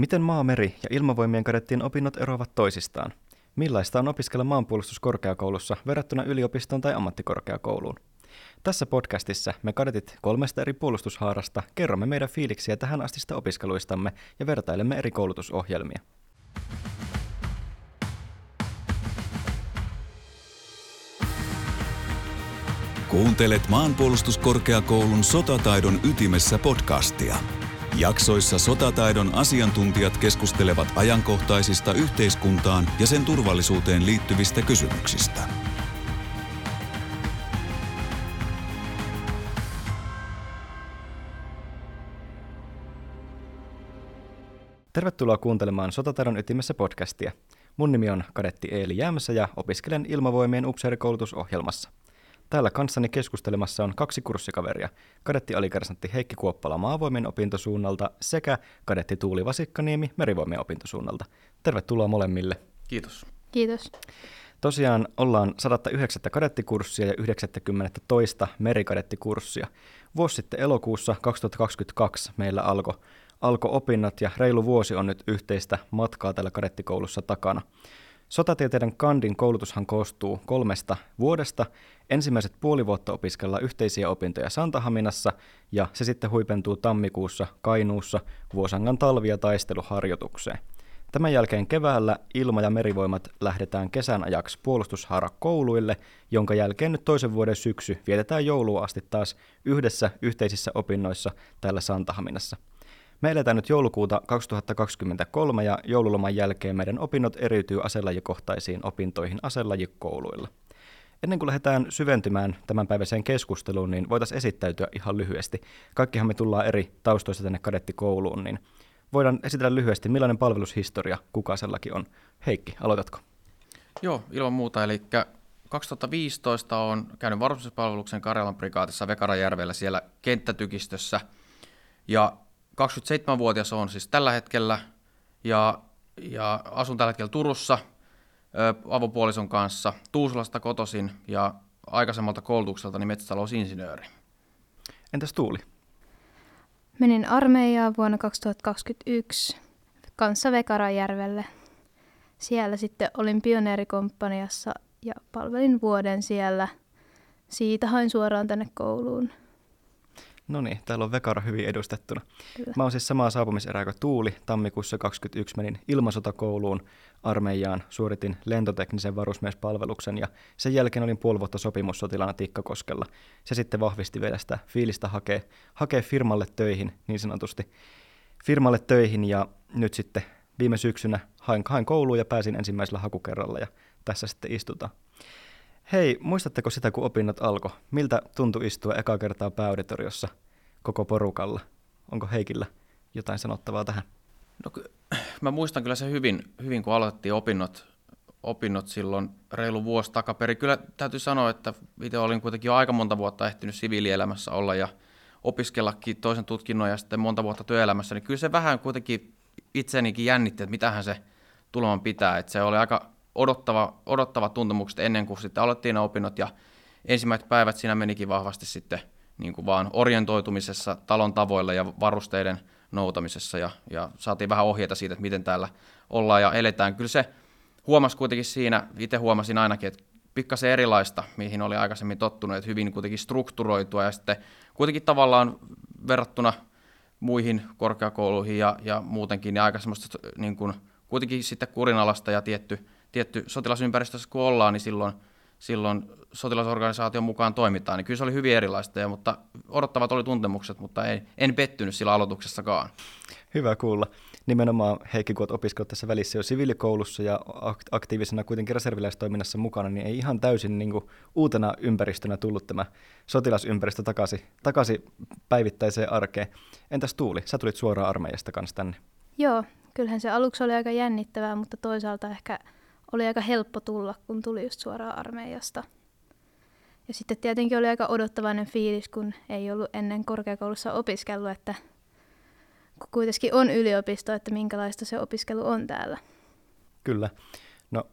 Miten maa, meri ja ilmavoimien kadettien opinnot eroavat toisistaan? Millaista on opiskella maanpuolustuskorkeakoulussa verrattuna yliopistoon tai ammattikorkeakouluun? Tässä podcastissa me kadetit kolmesta eri puolustushaarasta kerromme meidän fiiliksiä tähän astista opiskeluistamme ja vertailemme eri koulutusohjelmia. Kuuntelet maanpuolustuskorkeakoulun sotataidon ytimessä podcastia. Jaksoissa sotataidon asiantuntijat keskustelevat ajankohtaisista yhteiskuntaan ja sen turvallisuuteen liittyvistä kysymyksistä. Tervetuloa kuuntelemaan Sotataidon ytimessä podcastia. Mun nimi on kadetti Eeli Jäämässä ja opiskelen ilmavoimien upseerikoulutusohjelmassa. Täällä kanssani keskustelemassa on kaksi kurssikaveria, kadetti alikersantti Heikki Kuoppala maavoimien opintosuunnalta sekä kadetti Tuuli Vasikkaniemi merivoimien opintosuunnalta. Tervetuloa molemmille. Kiitos. Kiitos. Tosiaan ollaan 109 kadettikurssia ja 90 toista merikadettikurssia. Vuosi sitten elokuussa 2022 meillä alkoi alko opinnot ja reilu vuosi on nyt yhteistä matkaa tällä kadettikoulussa takana. Sotatieteiden kandin koulutushan koostuu kolmesta vuodesta. Ensimmäiset puoli vuotta opiskellaan yhteisiä opintoja Santahaminassa ja se sitten huipentuu tammikuussa Kainuussa Vuosangan talvi- ja taisteluharjoitukseen. Tämän jälkeen keväällä ilma- ja merivoimat lähdetään kesän ajaksi puolustushara-kouluille, jonka jälkeen nyt toisen vuoden syksy vietetään joulua asti taas yhdessä yhteisissä opinnoissa täällä Santahaminassa. Me eletään nyt joulukuuta 2023 ja joululoman jälkeen meidän opinnot eriytyy aselajikohtaisiin opintoihin aselajikouluilla. Ennen kuin lähdetään syventymään tämän päiväiseen keskusteluun, niin voitaisiin esittäytyä ihan lyhyesti. Kaikkihan me tullaan eri taustoista tänne kadettikouluun, niin voidaan esitellä lyhyesti, millainen palvelushistoria kukaisellakin on. Heikki, aloitatko? Joo, ilman muuta. Eli 2015 on käynyt varusmiespalveluksen Karjalan prikaatissa Vekarajärvellä siellä kenttätykistössä. Ja 27-vuotias on siis tällä hetkellä ja, ja asun tällä hetkellä Turussa ö, avopuolison kanssa, Tuusulasta kotosin ja aikaisemmalta koulutukselta niin metsätalousinsinööri. Entäs Tuuli? Menin armeijaan vuonna 2021 kanssa Vekarajärvelle. Siellä sitten olin pioneerikomppaniassa ja palvelin vuoden siellä. Siitä hain suoraan tänne kouluun. No niin, täällä on Vekara hyvin edustettuna. Kyllä. Mä oon siis samaa saapumiserää kuin Tuuli. Tammikuussa 21 menin ilmasotakouluun armeijaan, suoritin lentoteknisen varusmiespalveluksen ja sen jälkeen olin puoli vuotta sopimussotilana Tikkakoskella. Se sitten vahvisti vielä sitä fiilistä hakea, hakea firmalle töihin, niin sanotusti firmalle töihin ja nyt sitten viime syksynä hain, hain kouluun ja pääsin ensimmäisellä hakukerralla ja tässä sitten istutaan. Hei, muistatteko sitä, kun opinnot alkoi? Miltä tuntui istua eka kertaa pääauditoriossa koko porukalla? Onko Heikillä jotain sanottavaa tähän? No, mä muistan kyllä se hyvin, hyvin kun aloitettiin opinnot, opinnot silloin reilu vuosi takaperi. Kyllä täytyy sanoa, että itse olin kuitenkin jo aika monta vuotta ehtinyt siviilielämässä olla ja opiskellakin toisen tutkinnon ja sitten monta vuotta työelämässä, niin kyllä se vähän kuitenkin itsenikin jännitti, että mitähän se tuleman pitää. Että se oli aika odottava, odottava tuntemukset ennen kuin sitten aloittiin opinnot ja ensimmäiset päivät siinä menikin vahvasti sitten niin kuin vaan orientoitumisessa talon tavoilla ja varusteiden noutamisessa ja, ja saatiin vähän ohjeita siitä, että miten täällä ollaan ja eletään. Kyllä se huomasi kuitenkin siinä, itse huomasin ainakin, että pikkasen erilaista, mihin oli aikaisemmin tottunut, että hyvin kuitenkin strukturoitua ja sitten kuitenkin tavallaan verrattuna muihin korkeakouluihin ja, ja muutenkin, niin aika semmoista niin kuin, kuitenkin sitten kurinalasta ja tietty, tietty sotilasympäristössä kun ollaan, niin silloin, silloin sotilasorganisaation mukaan toimitaan, niin kyllä se oli hyvin erilaista, ja, mutta odottavat oli tuntemukset, mutta ei, en pettynyt sillä aloituksessakaan. Hyvä kuulla. Nimenomaan Heikki, kun olet opiskellut tässä välissä jo siviilikoulussa ja aktiivisena kuitenkin reserviläistoiminnassa mukana, niin ei ihan täysin niin kuin uutena ympäristönä tullut tämä sotilasympäristö takaisin, takaisin päivittäiseen arkeen. Entäs Tuuli, sä tulit suoraan armeijasta kanssa tänne? Joo, kyllähän se aluksi oli aika jännittävää, mutta toisaalta ehkä oli aika helppo tulla, kun tuli just suoraan armeijasta. Ja sitten tietenkin oli aika odottavainen fiilis, kun ei ollut ennen korkeakoulussa opiskellut, että kun kuitenkin on yliopisto, että minkälaista se opiskelu on täällä. Kyllä. No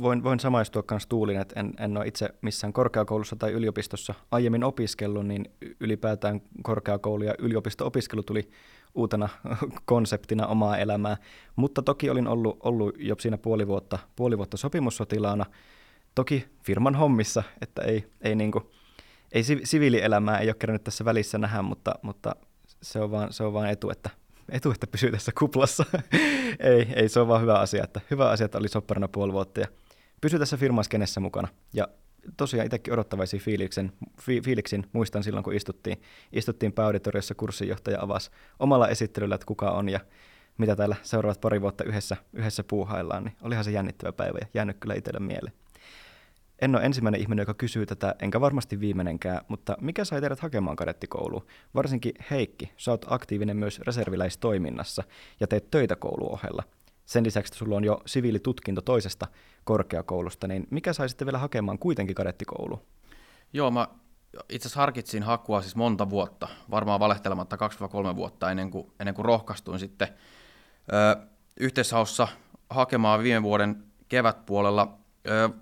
voin, voin samaistua myös Tuulin, että en, en ole itse missään korkeakoulussa tai yliopistossa aiemmin opiskellut, niin ylipäätään korkeakoulu ja yliopisto-opiskelu tuli uutena konseptina omaa elämää. Mutta toki olin ollut, ollut jo siinä puoli vuotta, puoli vuotta sopimussotilaana, toki firman hommissa, että ei, ei, niin kuin, ei siviilielämää ei ole kerännyt tässä välissä nähdä, mutta, mutta se, on vaan, se on vaan etu, että etu, että pysyy tässä kuplassa. ei, ei, se on vaan hyvä asia, että hyvä asia, että oli sopparina puoli vuotta ja pysyi tässä firmaskenessä mukana. Ja tosiaan itsekin odottavaisia fiiliksen, fi, fiiliksin muistan silloin, kun istuttiin, istuttiin pääauditoriossa kurssinjohtaja avasi omalla esittelyllä, että kuka on ja mitä täällä seuraavat pari vuotta yhdessä, yhdessä puuhaillaan, niin olihan se jännittävä päivä ja jäänyt kyllä itselle mieleen. En ole ensimmäinen ihminen, joka kysyy tätä, enkä varmasti viimeinenkään, mutta mikä sai teidät hakemaan kadettikouluun? Varsinkin Heikki, sä oot aktiivinen myös reserviläistoiminnassa ja teet töitä kouluohella. Sen lisäksi, että sulla on jo siviilitutkinto toisesta korkeakoulusta, niin mikä sai sitten vielä hakemaan kuitenkin kadettikouluun? Joo, mä itse asiassa harkitsin hakua siis monta vuotta, varmaan valehtelematta 2-3 vuotta ennen kuin, ennen kuin rohkaistuin sitten ö, yhteishaussa hakemaan viime vuoden kevätpuolella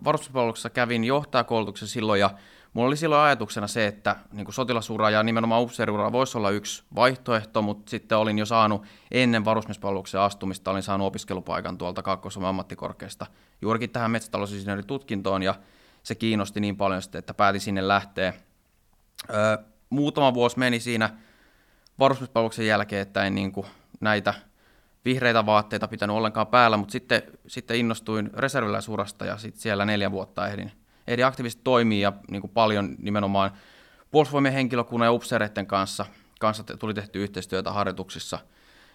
Varusmiespalveluksessa kävin johtajakoulutuksen silloin ja mulla oli silloin ajatuksena se, että niin kuin sotilasura ja nimenomaan upseeriura voisi olla yksi vaihtoehto, mutta sitten olin jo saanut ennen varusmiespalveluksen astumista, olin saanut opiskelupaikan tuolta kaakkois ammattikorkeasta juurikin tähän metsätalousinsinööritutkintoon ja se kiinnosti niin paljon sitten, että päätin sinne lähteä. Öö, muutama vuosi meni siinä varusmiespalveluksen jälkeen, että en niin kuin näitä vihreitä vaatteita pitänyt ollenkaan päällä, mutta sitten, sitten innostuin reserviläisurasta ja sitten siellä neljä vuotta ehdin, ehdin aktiivisesti toimia ja niin kuin paljon nimenomaan puolustusvoimien henkilökunnan ja upseereiden kanssa, kanssa tuli tehty yhteistyötä harjoituksissa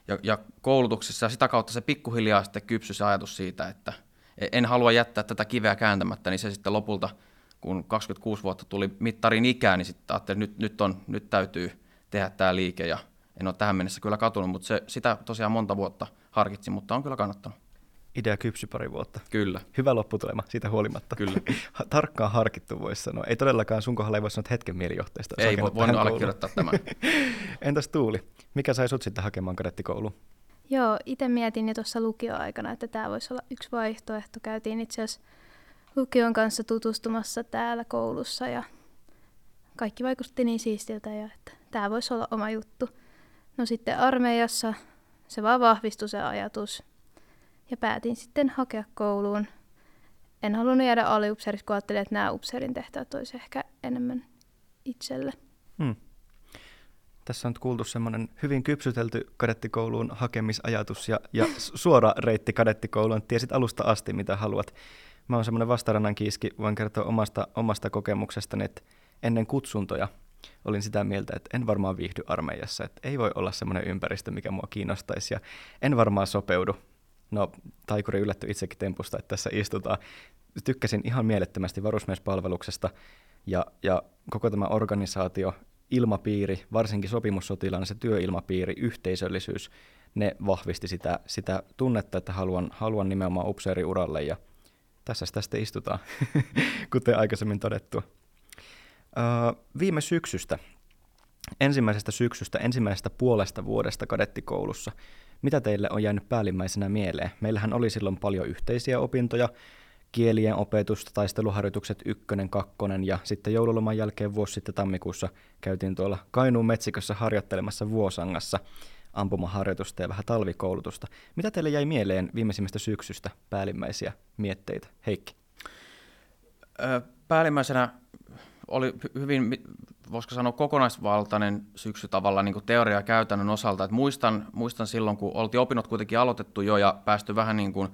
ja, ja koulutuksissa ja sitä kautta se pikkuhiljaa sitten kypsy se ajatus siitä, että en halua jättää tätä kiveä kääntämättä, niin se sitten lopulta, kun 26 vuotta tuli mittarin ikään, niin sitten ajattelin, että nyt, nyt, on, nyt täytyy tehdä tämä liike ja en ole tähän mennessä kyllä katunut, mutta se, sitä tosiaan monta vuotta harkitsin, mutta on kyllä kannattanut. Idea kypsy pari vuotta. Kyllä. Hyvä lopputulema siitä huolimatta. Kyllä. Tarkkaan harkittu voisi sanoa. Ei todellakaan sun kohdalla ei voi sanoa hetken mielijohteesta. Ei voi, voin allekirjoittaa tämän. Entäs Tuuli, mikä sai sut sitten hakemaan kadettikouluun? Joo, itse mietin jo tuossa lukioaikana, että tämä voisi olla yksi vaihtoehto. Käytiin itse asiassa lukion kanssa tutustumassa täällä koulussa ja kaikki vaikutti niin siistiltä ja että tämä voisi olla oma juttu. No sitten armeijassa se vaan vahvistui se ajatus. Ja päätin sitten hakea kouluun. En halunnut jäädä aliupseeriksi, kun ajattelin, että nämä upseerin tehtävät olisi ehkä enemmän itselle. Hmm. Tässä on kuultu semmoinen hyvin kypsytelty kadettikouluun hakemisajatus ja, ja suora reitti kadettikouluun. Tiesit alusta asti, mitä haluat. Mä oon semmoinen vastarannan kiiski, voin kertoa omasta, omasta kokemuksestani, että ennen kutsuntoja – olin sitä mieltä, että en varmaan viihdy armeijassa, että ei voi olla semmoinen ympäristö, mikä mua kiinnostaisi ja en varmaan sopeudu. No, taikuri yllätty itsekin tempusta, että tässä istutaan. Tykkäsin ihan mielettömästi varusmiespalveluksesta ja, ja koko tämä organisaatio, ilmapiiri, varsinkin sopimussotilaana se työilmapiiri, yhteisöllisyys, ne vahvisti sitä, sitä tunnetta, että haluan, haluan nimenomaan upseeriuralle ja tässä sitä sitten istutaan, kuten aikaisemmin todettua viime syksystä, ensimmäisestä syksystä, ensimmäisestä puolesta vuodesta kadettikoulussa, mitä teille on jäänyt päällimmäisenä mieleen? Meillähän oli silloin paljon yhteisiä opintoja, kielien opetusta, taisteluharjoitukset ykkönen, kakkonen ja sitten joululoman jälkeen vuosi sitten tammikuussa käytiin tuolla Kainuun metsikössä harjoittelemassa Vuosangassa ampumaharjoitusta ja vähän talvikoulutusta. Mitä teille jäi mieleen viimeisimmästä syksystä päällimmäisiä mietteitä? Heikki. Päällimmäisenä oli hyvin, voisiko sanoa, kokonaisvaltainen syksy tavallaan niin teoria- käytännön osalta. Et muistan, muistan silloin, kun oltiin opinnot kuitenkin aloitettu jo ja päästy vähän niin kuin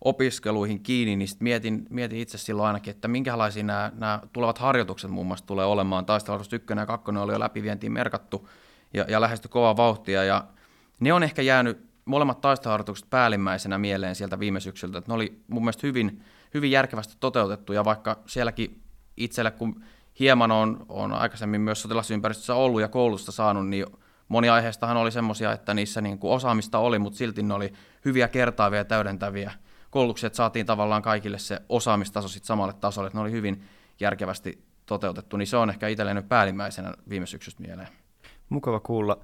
opiskeluihin kiinni, niin mietin, mietin itse silloin ainakin, että minkälaisia nämä, nämä tulevat harjoitukset muun muassa tulee olemaan. Taisteluharjoitus 1 ja 2 oli jo läpivientiin merkattu ja, ja lähesty kovaa vauhtia ja ne on ehkä jäänyt molemmat taisteluharjoitukset päällimmäisenä mieleen sieltä viime syksyltä. Että ne oli mun mielestä hyvin, hyvin järkevästi toteutettu ja vaikka sielläkin itselle, kun hieman on, on aikaisemmin myös sotilasympäristössä ollut ja koulusta saanut, niin moni aiheistahan oli semmoisia, että niissä niin kuin osaamista oli, mutta silti ne oli hyviä kertaavia ja täydentäviä koulutuksia, saatiin tavallaan kaikille se osaamistaso sit samalle tasolle, että ne oli hyvin järkevästi toteutettu, niin se on ehkä itselleen päällimmäisenä viime syksystä mieleen. Mukava kuulla.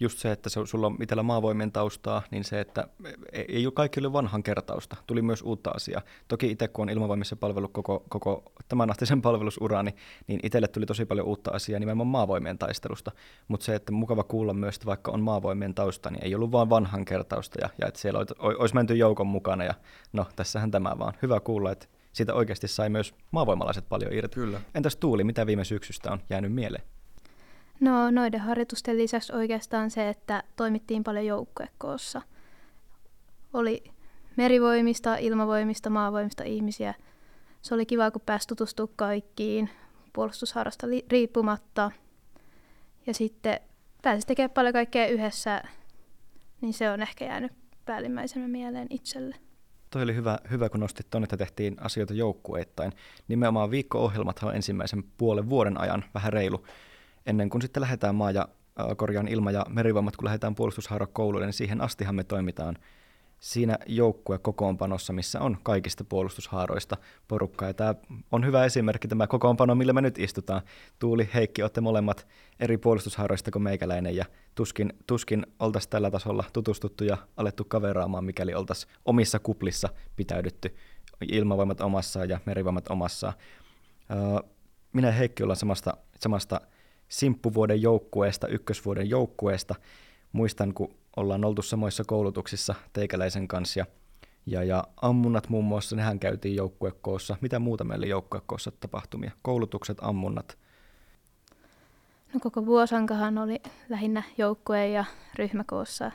Just se, että se, sulla on itsellä maavoimien taustaa, niin se, että e, ei ole kaikki ollut vanhan kertausta. Tuli myös uutta asiaa. Toki itse, kun on ilmavoimissa palvelu koko, koko tämän ahtisen palvelusurani, niin itselle tuli tosi paljon uutta asiaa nimenomaan maavoimien taistelusta. Mutta se, että mukava kuulla myös, että vaikka on maavoimien tausta, niin ei ollut vain vanhan kertausta ja, ja että siellä olisi menty joukon mukana. Ja no, tässähän tämä vaan. Hyvä kuulla, että siitä oikeasti sai myös maavoimalaiset paljon irti. Kyllä. Entäs Tuuli, mitä viime syksystä on jäänyt mieleen? No noiden harjoitusten lisäksi oikeastaan se, että toimittiin paljon joukkuekoossa. Oli merivoimista, ilmavoimista, maavoimista ihmisiä. Se oli kiva, kun pääsi tutustumaan kaikkiin puolustusharrasta riippumatta. Ja sitten pääsi tekemään paljon kaikkea yhdessä, niin se on ehkä jäänyt päällimmäisenä mieleen itselle. Toi oli hyvä, hyvä kun nostit tuonne, että tehtiin asioita joukkueittain. Nimenomaan viikko-ohjelmathan on ensimmäisen puolen vuoden ajan vähän reilu ennen kuin sitten lähdetään maa- ja korjaan ilma- ja merivoimat, kun lähdetään puolustushaarokouluille, niin siihen astihan me toimitaan siinä joukkuekokoonpanossa, missä on kaikista puolustushaaroista porukkaa. Ja tämä on hyvä esimerkki tämä kokoonpano, millä me nyt istutaan. Tuuli, Heikki, olette molemmat eri puolustushaaroista kuin meikäläinen, ja tuskin, tuskin oltaisiin tällä tasolla tutustuttu ja alettu kaveraamaan, mikäli oltaisiin omissa kuplissa pitäydytty, ilmavoimat omassaan ja merivoimat omassaan. Minä ja Heikki ollaan samasta, samasta simppuvuoden joukkueesta, ykkösvuoden joukkueesta. Muistan, kun ollaan oltu samoissa koulutuksissa teikäläisen kanssa ja, ja, ja ammunnat muun muassa, nehän käytiin joukkuekoossa. Mitä muuta meillä oli joukkuekoossa tapahtumia? Koulutukset, ammunnat. No koko vuosankahan oli lähinnä joukkue ja ryhmäkoossa.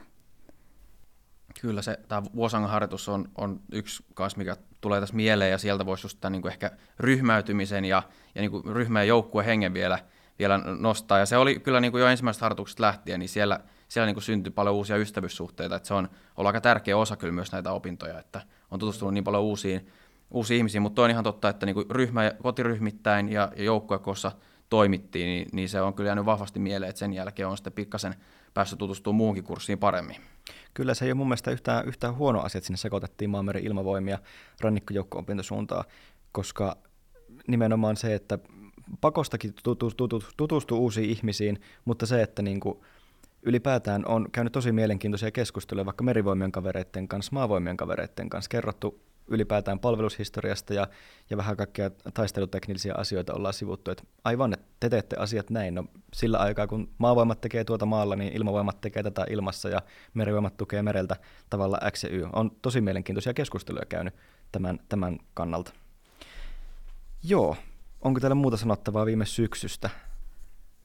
Kyllä se, tämä vuosangan harjoitus on, on yksi kanssa, mikä tulee tässä mieleen, ja sieltä voisi just tämän niin kuin ehkä ryhmäytymisen ja, ja niin kuin ryhmä- ja joukkueen hengen vielä vielä nostaa. Ja se oli kyllä niin kuin jo ensimmäisestä harjoituksesta lähtien, niin siellä, siellä niin kuin syntyi paljon uusia ystävyyssuhteita. Että se on ollut aika tärkeä osa kyllä myös näitä opintoja, että on tutustunut niin paljon uusiin, uusiin ihmisiin. Mutta on ihan totta, että niin kuin ryhmä, kotiryhmittäin ja, ja joukkuekossa toimittiin, niin, niin se on kyllä jäänyt vahvasti mieleen, että sen jälkeen on sitten pikkasen päässyt tutustumaan muuhunkin kurssiin paremmin. Kyllä se ei ole mun mielestä yhtään, yhtään huono asia, että sinne sekoitettiin maanmeren ilmavoimia rannikkojoukko-opintosuuntaa, koska nimenomaan se, että pakostakin tutustuu uusiin ihmisiin, mutta se, että niin kuin ylipäätään on käynyt tosi mielenkiintoisia keskusteluja vaikka merivoimien kavereiden kanssa, maavoimien kavereiden kanssa, kerrottu ylipäätään palvelushistoriasta ja, ja vähän kaikkia taisteluteknillisiä asioita ollaan sivuttu, että aivan, että te teette asiat näin, no sillä aikaa kun maavoimat tekee tuota maalla, niin ilmavoimat tekee tätä ilmassa ja merivoimat tukee mereltä tavalla X ja Y. On tosi mielenkiintoisia keskusteluja käynyt tämän, tämän kannalta. Joo, Onko teillä muuta sanottavaa viime syksystä?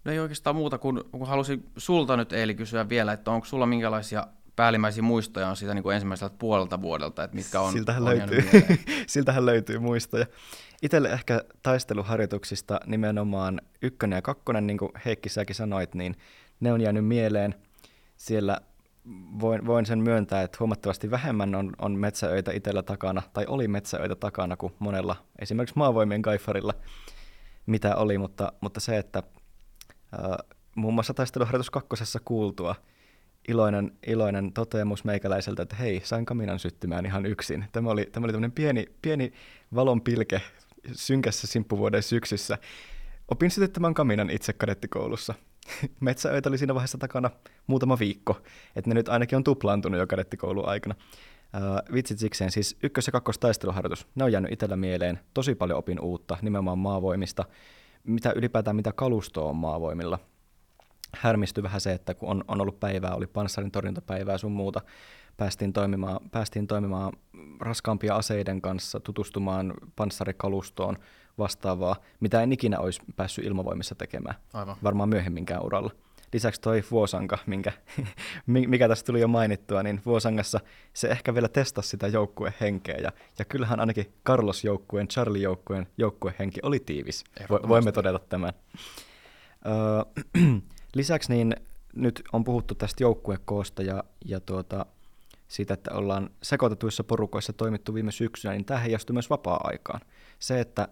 No ei oikeastaan muuta, kun, kun halusin sulta nyt Eeli kysyä vielä, että onko sulla minkälaisia päällimmäisiä muistoja on siitä niin kuin ensimmäiseltä puolelta vuodelta, että mitkä on Siltähän, on löytyy. Siltähän löytyy muistoja. Itselle ehkä taisteluharjoituksista nimenomaan ykkönen ja kakkonen, niin kuin Heikki säkin sanoit, niin ne on jäänyt mieleen. Siellä voin, voin sen myöntää, että huomattavasti vähemmän on, on metsäöitä itsellä takana, tai oli metsäöitä takana kuin monella, esimerkiksi maavoimien kaifarilla, mitä oli, mutta, mutta se, että äh, muun muassa taisteluharjoitus kakkosessa kuultua iloinen, iloinen toteamus meikäläiseltä, että hei, sain kaminan syttymään ihan yksin. Tämä oli, tämä oli tämmöinen pieni, pieni valon pilke synkässä simppuvuoden syksyssä. Opin sytyttämään kaminan itse kadettikoulussa metsäöitä oli siinä vaiheessa takana muutama viikko, että ne nyt ainakin on tuplaantunut jo kadettikoulun aikana. Uh, vitsit sikseen, siis ykkös- ja kakkostaisteluharjoitus, ne on jäänyt itsellä mieleen. Tosi paljon opin uutta, nimenomaan maavoimista, mitä ylipäätään mitä kalustoa on maavoimilla. Härmistyi vähän se, että kun on, on ollut päivää, oli panssarin torjuntapäivää sun muuta, päästiin toimimaan, päästiin toimimaan raskaampia aseiden kanssa, tutustumaan panssarikalustoon, vastaavaa, mitä en ikinä olisi päässyt ilmavoimissa tekemään. Aivan. Varmaan myöhemminkään uralla. Lisäksi toi Vuosanka, minkä, mikä tässä tuli jo mainittua, niin Vuosangassa se ehkä vielä testasi sitä joukkuehenkeä. Ja, ja kyllähän ainakin Carlos-joukkueen, Charlie-joukkueen joukkuehenki oli tiivis. Voimme todeta tämän. Öö, lisäksi niin nyt on puhuttu tästä joukkuekoosta ja, ja tuota, siitä, että ollaan sekoitetuissa porukoissa toimittu viime syksynä, niin tämä heijastui myös vapaa-aikaan. Se, että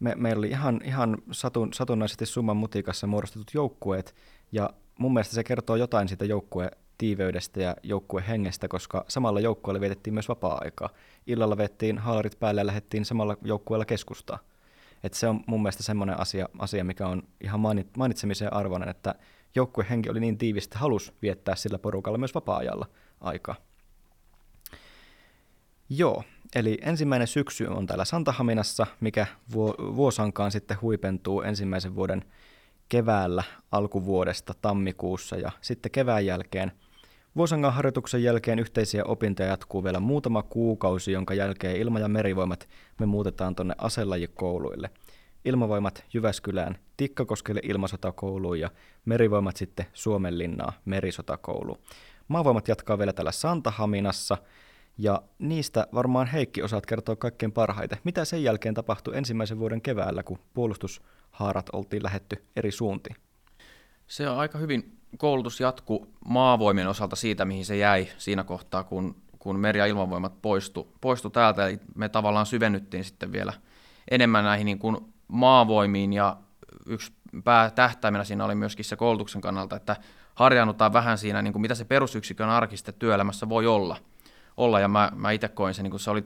me, meillä oli ihan, ihan satun, satunnaisesti summan mutikassa muodostetut joukkueet, ja mun mielestä se kertoo jotain siitä joukkue tiiveydestä ja joukkuehengestä, koska samalla joukkueella vietettiin myös vapaa-aikaa. Illalla vettiin haalarit päälle ja lähdettiin samalla joukkueella keskustaa. Et se on mun mielestä semmoinen asia, asia, mikä on ihan mainitsemiseen arvoinen, että joukkuehenki oli niin tiivistä, että halusi viettää sillä porukalla myös vapaa-ajalla aikaa. Joo, eli ensimmäinen syksy on täällä Santahaminassa, mikä vuosankaan sitten huipentuu ensimmäisen vuoden keväällä alkuvuodesta tammikuussa ja sitten kevään jälkeen. Vuosangan harjoituksen jälkeen yhteisiä opintoja jatkuu vielä muutama kuukausi, jonka jälkeen ilma- ja merivoimat me muutetaan tuonne aselajikouluille. Ilmavoimat Jyväskylään Tikkakoskelle ilmasotakouluun ja merivoimat sitten Suomenlinnaa merisotakouluun. Maavoimat jatkaa vielä täällä Santahaminassa – ja niistä varmaan Heikki osaat kertoa kaikkein parhaiten. Mitä sen jälkeen tapahtui ensimmäisen vuoden keväällä, kun puolustushaarat oltiin lähetty eri suuntiin? Se on aika hyvin koulutus jatku maavoimien osalta siitä, mihin se jäi siinä kohtaa, kun, kun meri- ja ilmavoimat poistu, poistu täältä. Eli me tavallaan syvennyttiin sitten vielä enemmän näihin niin kuin maavoimiin ja yksi päätähtäimenä siinä oli myöskin se koulutuksen kannalta, että harjaannutaan vähän siinä, niin kuin mitä se perusyksikön arkiste työelämässä voi olla – olla, ja mä, mä itse koin se, niin se oli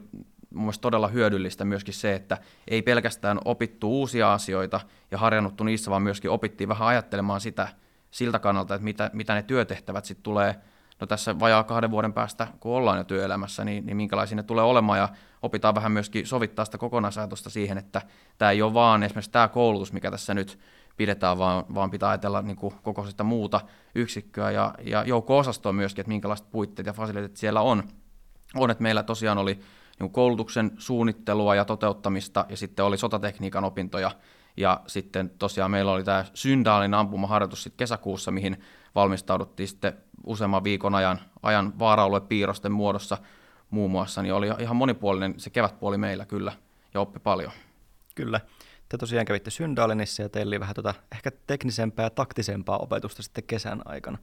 mun todella hyödyllistä myöskin se, että ei pelkästään opittu uusia asioita ja harjannuttu niissä, vaan myöskin opittiin vähän ajattelemaan sitä siltä kannalta, että mitä, mitä ne työtehtävät sitten tulee, no tässä vajaa kahden vuoden päästä, kun ollaan jo työelämässä, niin, niin minkälaisia ne tulee olemaan, ja opitaan vähän myöskin sovittaa sitä kokonaisajatusta siihen, että tämä ei ole vaan esimerkiksi tämä koulutus, mikä tässä nyt pidetään, vaan, vaan pitää ajatella niin kuin koko sitä muuta yksikköä ja, ja joukko-osastoa myöskin, että minkälaiset puitteet ja fasiliteetit siellä on, on, että meillä tosiaan oli niin koulutuksen suunnittelua ja toteuttamista, ja sitten oli sotatekniikan opintoja, ja sitten tosiaan meillä oli tämä Syndaalin ampumaharjoitus sitten kesäkuussa, mihin valmistauduttiin sitten useamman viikon ajan, ajan piirrosten muodossa muun muassa, niin oli ihan monipuolinen se kevätpuoli meillä kyllä, ja oppi paljon. Kyllä. Te tosiaan kävitte Syndaalinissa ja teillä oli vähän tota, ehkä teknisempää ja taktisempaa opetusta sitten kesän aikana.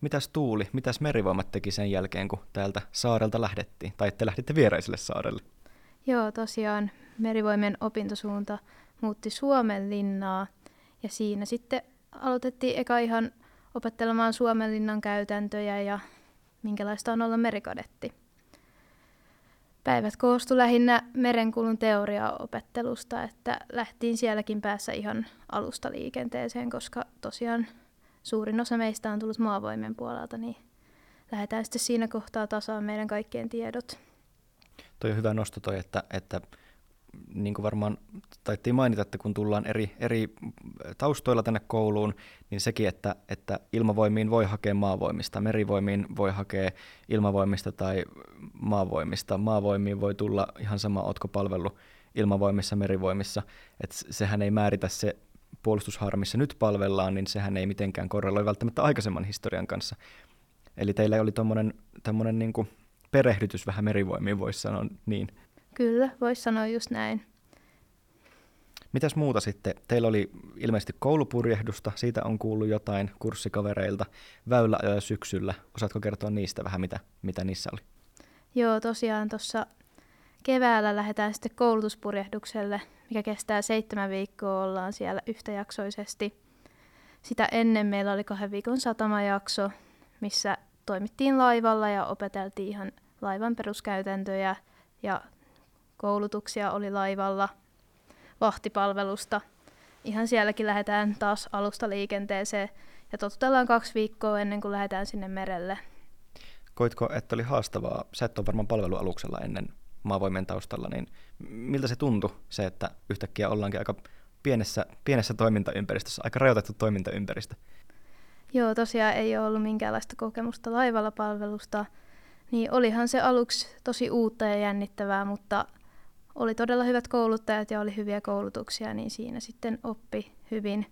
Mitäs Tuuli, mitäs merivoimat teki sen jälkeen, kun täältä saarelta lähdettiin, tai te lähditte vieraiselle saarelle? Joo, tosiaan merivoimien opintosuunta muutti Suomen linnaa, ja siinä sitten aloitettiin eka ihan opettelemaan Suomenlinnan käytäntöjä ja minkälaista on olla merikadetti. Päivät koostu lähinnä merenkulun teoriaopettelusta, että lähtiin sielläkin päässä ihan alusta liikenteeseen, koska tosiaan suurin osa meistä on tullut maavoimien puolelta, niin lähdetään sitten siinä kohtaa tasaan meidän kaikkien tiedot. Toi on hyvä nosto toi, että, että niin kuin varmaan taittiin mainita, että kun tullaan eri, eri taustoilla tänne kouluun, niin sekin, että, että ilmavoimiin voi hakea maavoimista, merivoimiin voi hakea ilmavoimista tai maavoimista. Maavoimiin voi tulla ihan sama, otko palvelu ilmavoimissa, merivoimissa. että sehän ei määritä se puolustushaara, missä nyt palvellaan, niin sehän ei mitenkään korreloi välttämättä aikaisemman historian kanssa. Eli teillä oli tuommoinen niin perehdytys vähän merivoimiin, voisi sanoa niin. Kyllä, voisi sanoa just näin. Mitäs muuta sitten? Teillä oli ilmeisesti koulupurjehdusta, siitä on kuullut jotain kurssikavereilta väyläajoja syksyllä. Osaatko kertoa niistä vähän, mitä, mitä niissä oli? Joo, tosiaan tuossa keväällä lähdetään sitten koulutuspurjehdukselle, mikä kestää seitsemän viikkoa, ollaan siellä yhtäjaksoisesti. Sitä ennen meillä oli kahden viikon satamajakso, missä toimittiin laivalla ja opeteltiin ihan laivan peruskäytäntöjä ja koulutuksia oli laivalla, vahtipalvelusta. Ihan sielläkin lähdetään taas alusta liikenteeseen ja totutellaan kaksi viikkoa ennen kuin lähdetään sinne merelle. Koitko, että oli haastavaa? Sä et ole varmaan palvelualuksella ennen maavoimien taustalla, niin miltä se tuntui se, että yhtäkkiä ollaankin aika pienessä, pienessä toimintaympäristössä, aika rajoitettu toimintaympäristö? Joo, tosiaan ei ole ollut minkäänlaista kokemusta laivalla palvelusta, niin olihan se aluksi tosi uutta ja jännittävää, mutta oli todella hyvät kouluttajat ja oli hyviä koulutuksia, niin siinä sitten oppi hyvin.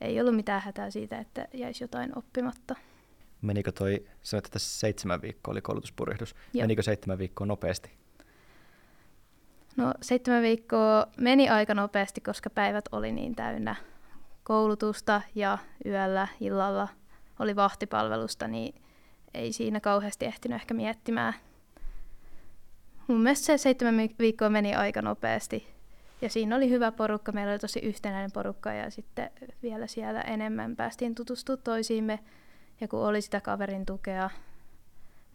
Ei ollut mitään hätää siitä, että jäisi jotain oppimatta. Menikö toi, sanoit, että seitsemän viikkoa oli koulutuspurjehdus. Joo. Menikö seitsemän viikkoa nopeasti? No seitsemän viikkoa meni aika nopeasti, koska päivät oli niin täynnä koulutusta ja yöllä, illalla oli vahtipalvelusta, niin ei siinä kauheasti ehtinyt ehkä miettimään. Mun mielestä se seitsemän viikkoa meni aika nopeasti. Ja siinä oli hyvä porukka, meillä oli tosi yhtenäinen porukka ja sitten vielä siellä enemmän päästiin tutustumaan toisiimme. Ja kun oli sitä kaverin tukea,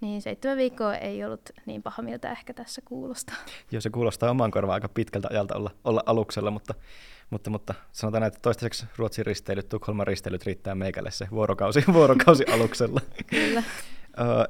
Niin seitsemän viikkoa ei ollut niin paha, miltä ehkä tässä kuulostaa. Joo, se kuulostaa oman korvaan aika pitkältä ajalta olla, olla aluksella, mutta, mutta, mutta sanotaan, että toistaiseksi Ruotsin risteilyt, Tukholman risteilyt riittää meikälle se vuorokausi, vuorokausi aluksella. Kyllä.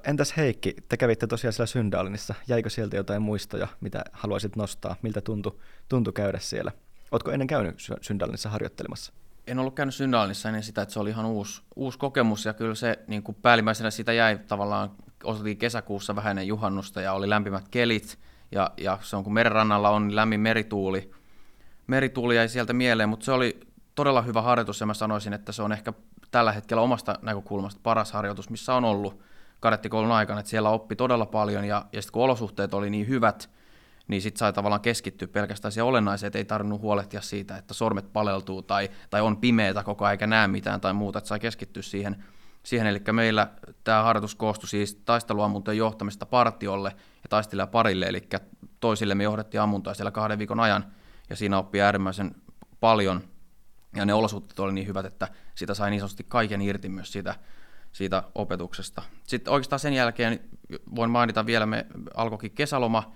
entäs Heikki, te kävitte tosiaan siellä Syndalinissa. Jäikö sieltä jotain muistoja, mitä haluaisit nostaa? Miltä tuntui, tuntui käydä siellä? Oletko ennen käynyt Syndalinissa harjoittelemassa? En ollut käynyt Syndalinissa ennen sitä, että se oli ihan uusi, uusi kokemus ja kyllä se niin kuin päällimmäisenä sitä jäi tavallaan, osoitin kesäkuussa vähän ennen juhannusta ja oli lämpimät kelit ja, ja se on kun merenrannalla on niin lämmin merituuli, merituuli jäi sieltä mieleen, mutta se oli todella hyvä harjoitus ja mä sanoisin, että se on ehkä tällä hetkellä omasta näkökulmasta paras harjoitus, missä on ollut kadettikoulun aikana, että siellä oppi todella paljon ja, ja sitten kun olosuhteet oli niin hyvät, niin sitten sai tavallaan keskittyä pelkästään siihen olennaiseen, että ei tarvinnut huolehtia siitä, että sormet paleltuu tai, tai on pimeätä koko ajan eikä näe mitään tai muuta, että sai keskittyä siihen. Siihen. Eli meillä tämä harjoitus koostui siis taisteluammuntojen johtamista partiolle ja taistelijan parille, eli toisille me johdettiin ammuntaa siellä kahden viikon ajan, ja siinä oppi äärimmäisen paljon, ja ne olosuhteet oli niin hyvät, että sitä sai niin sanotusti kaiken irti myös siitä, siitä opetuksesta. Sitten oikeastaan sen jälkeen voin mainita vielä, me alkoikin kesäloma,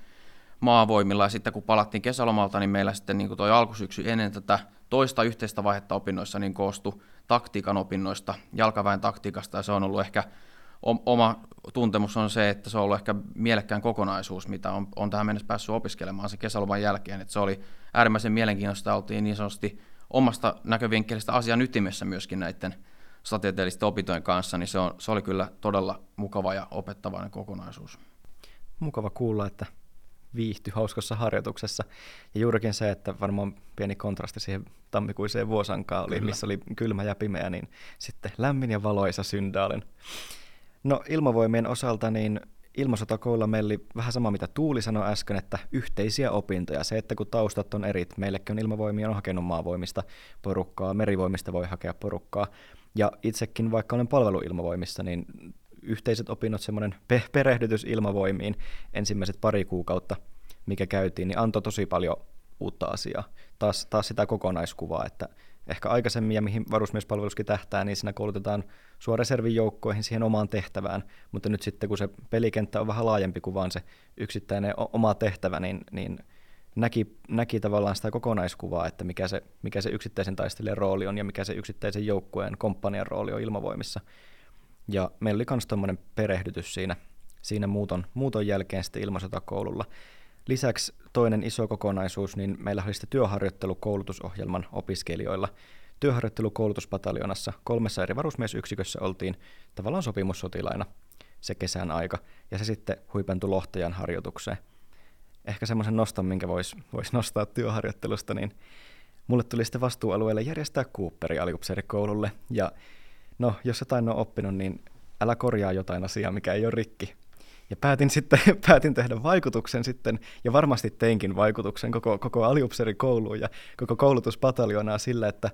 maavoimilla ja sitten kun palattiin kesälomalta, niin meillä sitten niin toi alkusyksy ennen tätä toista yhteistä vaihetta opinnoissa niin koostui taktiikan opinnoista, jalkaväen taktiikasta ja se on ollut ehkä oma tuntemus on se, että se on ollut ehkä mielekkään kokonaisuus, mitä on, on tähän mennessä päässyt opiskelemaan sen kesäloman jälkeen. Että se oli äärimmäisen mielenkiintoista, oltiin niin sanotusti omasta näkövinkkelistä asian ytimessä myöskin näiden statieteellisten opintojen kanssa, niin se, on, se oli kyllä todella mukava ja opettavainen kokonaisuus. Mukava kuulla, että viihty hauskassa harjoituksessa. Ja juurikin se, että varmaan pieni kontrasti siihen tammikuiseen vuosankaan oli, Kyllä. missä oli kylmä ja pimeä, niin sitten lämmin ja valoisa syndaalin. No ilmavoimien osalta niin ilmasotakoululla meillä oli vähän sama, mitä Tuuli sanoi äsken, että yhteisiä opintoja. Se, että kun taustat on eri, meillekin on ilmavoimia on hakenut maavoimista porukkaa, merivoimista voi hakea porukkaa. Ja itsekin, vaikka olen palveluilmavoimissa, niin yhteiset opinnot, semmoinen pe- perehdytys ilmavoimiin ensimmäiset pari kuukautta, mikä käytiin, niin antoi tosi paljon uutta asiaa. Taas, taas sitä kokonaiskuvaa, että ehkä aikaisemmin ja mihin varusmiespalveluskin tähtää, niin siinä koulutetaan sua reservin joukkoihin siihen omaan tehtävään, mutta nyt sitten kun se pelikenttä on vähän laajempi kuin vaan se yksittäinen oma tehtävä, niin, niin näki, näki tavallaan sitä kokonaiskuvaa, että mikä se, mikä se yksittäisen taistelijan rooli on ja mikä se yksittäisen joukkueen komppanian rooli on ilmavoimissa. Ja meillä oli myös tuommoinen perehdytys siinä, siinä muuton, muuton jälkeen sitten ilmasotakoululla. Lisäksi toinen iso kokonaisuus, niin meillä oli sitten työharjoittelukoulutusohjelman opiskelijoilla. Työharjoittelukoulutuspataljonassa kolmessa eri varusmiesyksikössä oltiin tavallaan sopimussotilaina se kesän aika, ja se sitten huipentui Lohtajan harjoitukseen. Ehkä semmoisen noston, minkä voisi vois nostaa työharjoittelusta, niin mulle tuli sitten vastuualueelle järjestää Cooperi aliupseerikoululle, ja no, jos jotain on oppinut, niin älä korjaa jotain asiaa, mikä ei ole rikki. Ja päätin sitten päätin tehdä vaikutuksen sitten, ja varmasti teinkin vaikutuksen koko, koko aliupseerikouluun ja koko koulutuspataljonaa sillä, että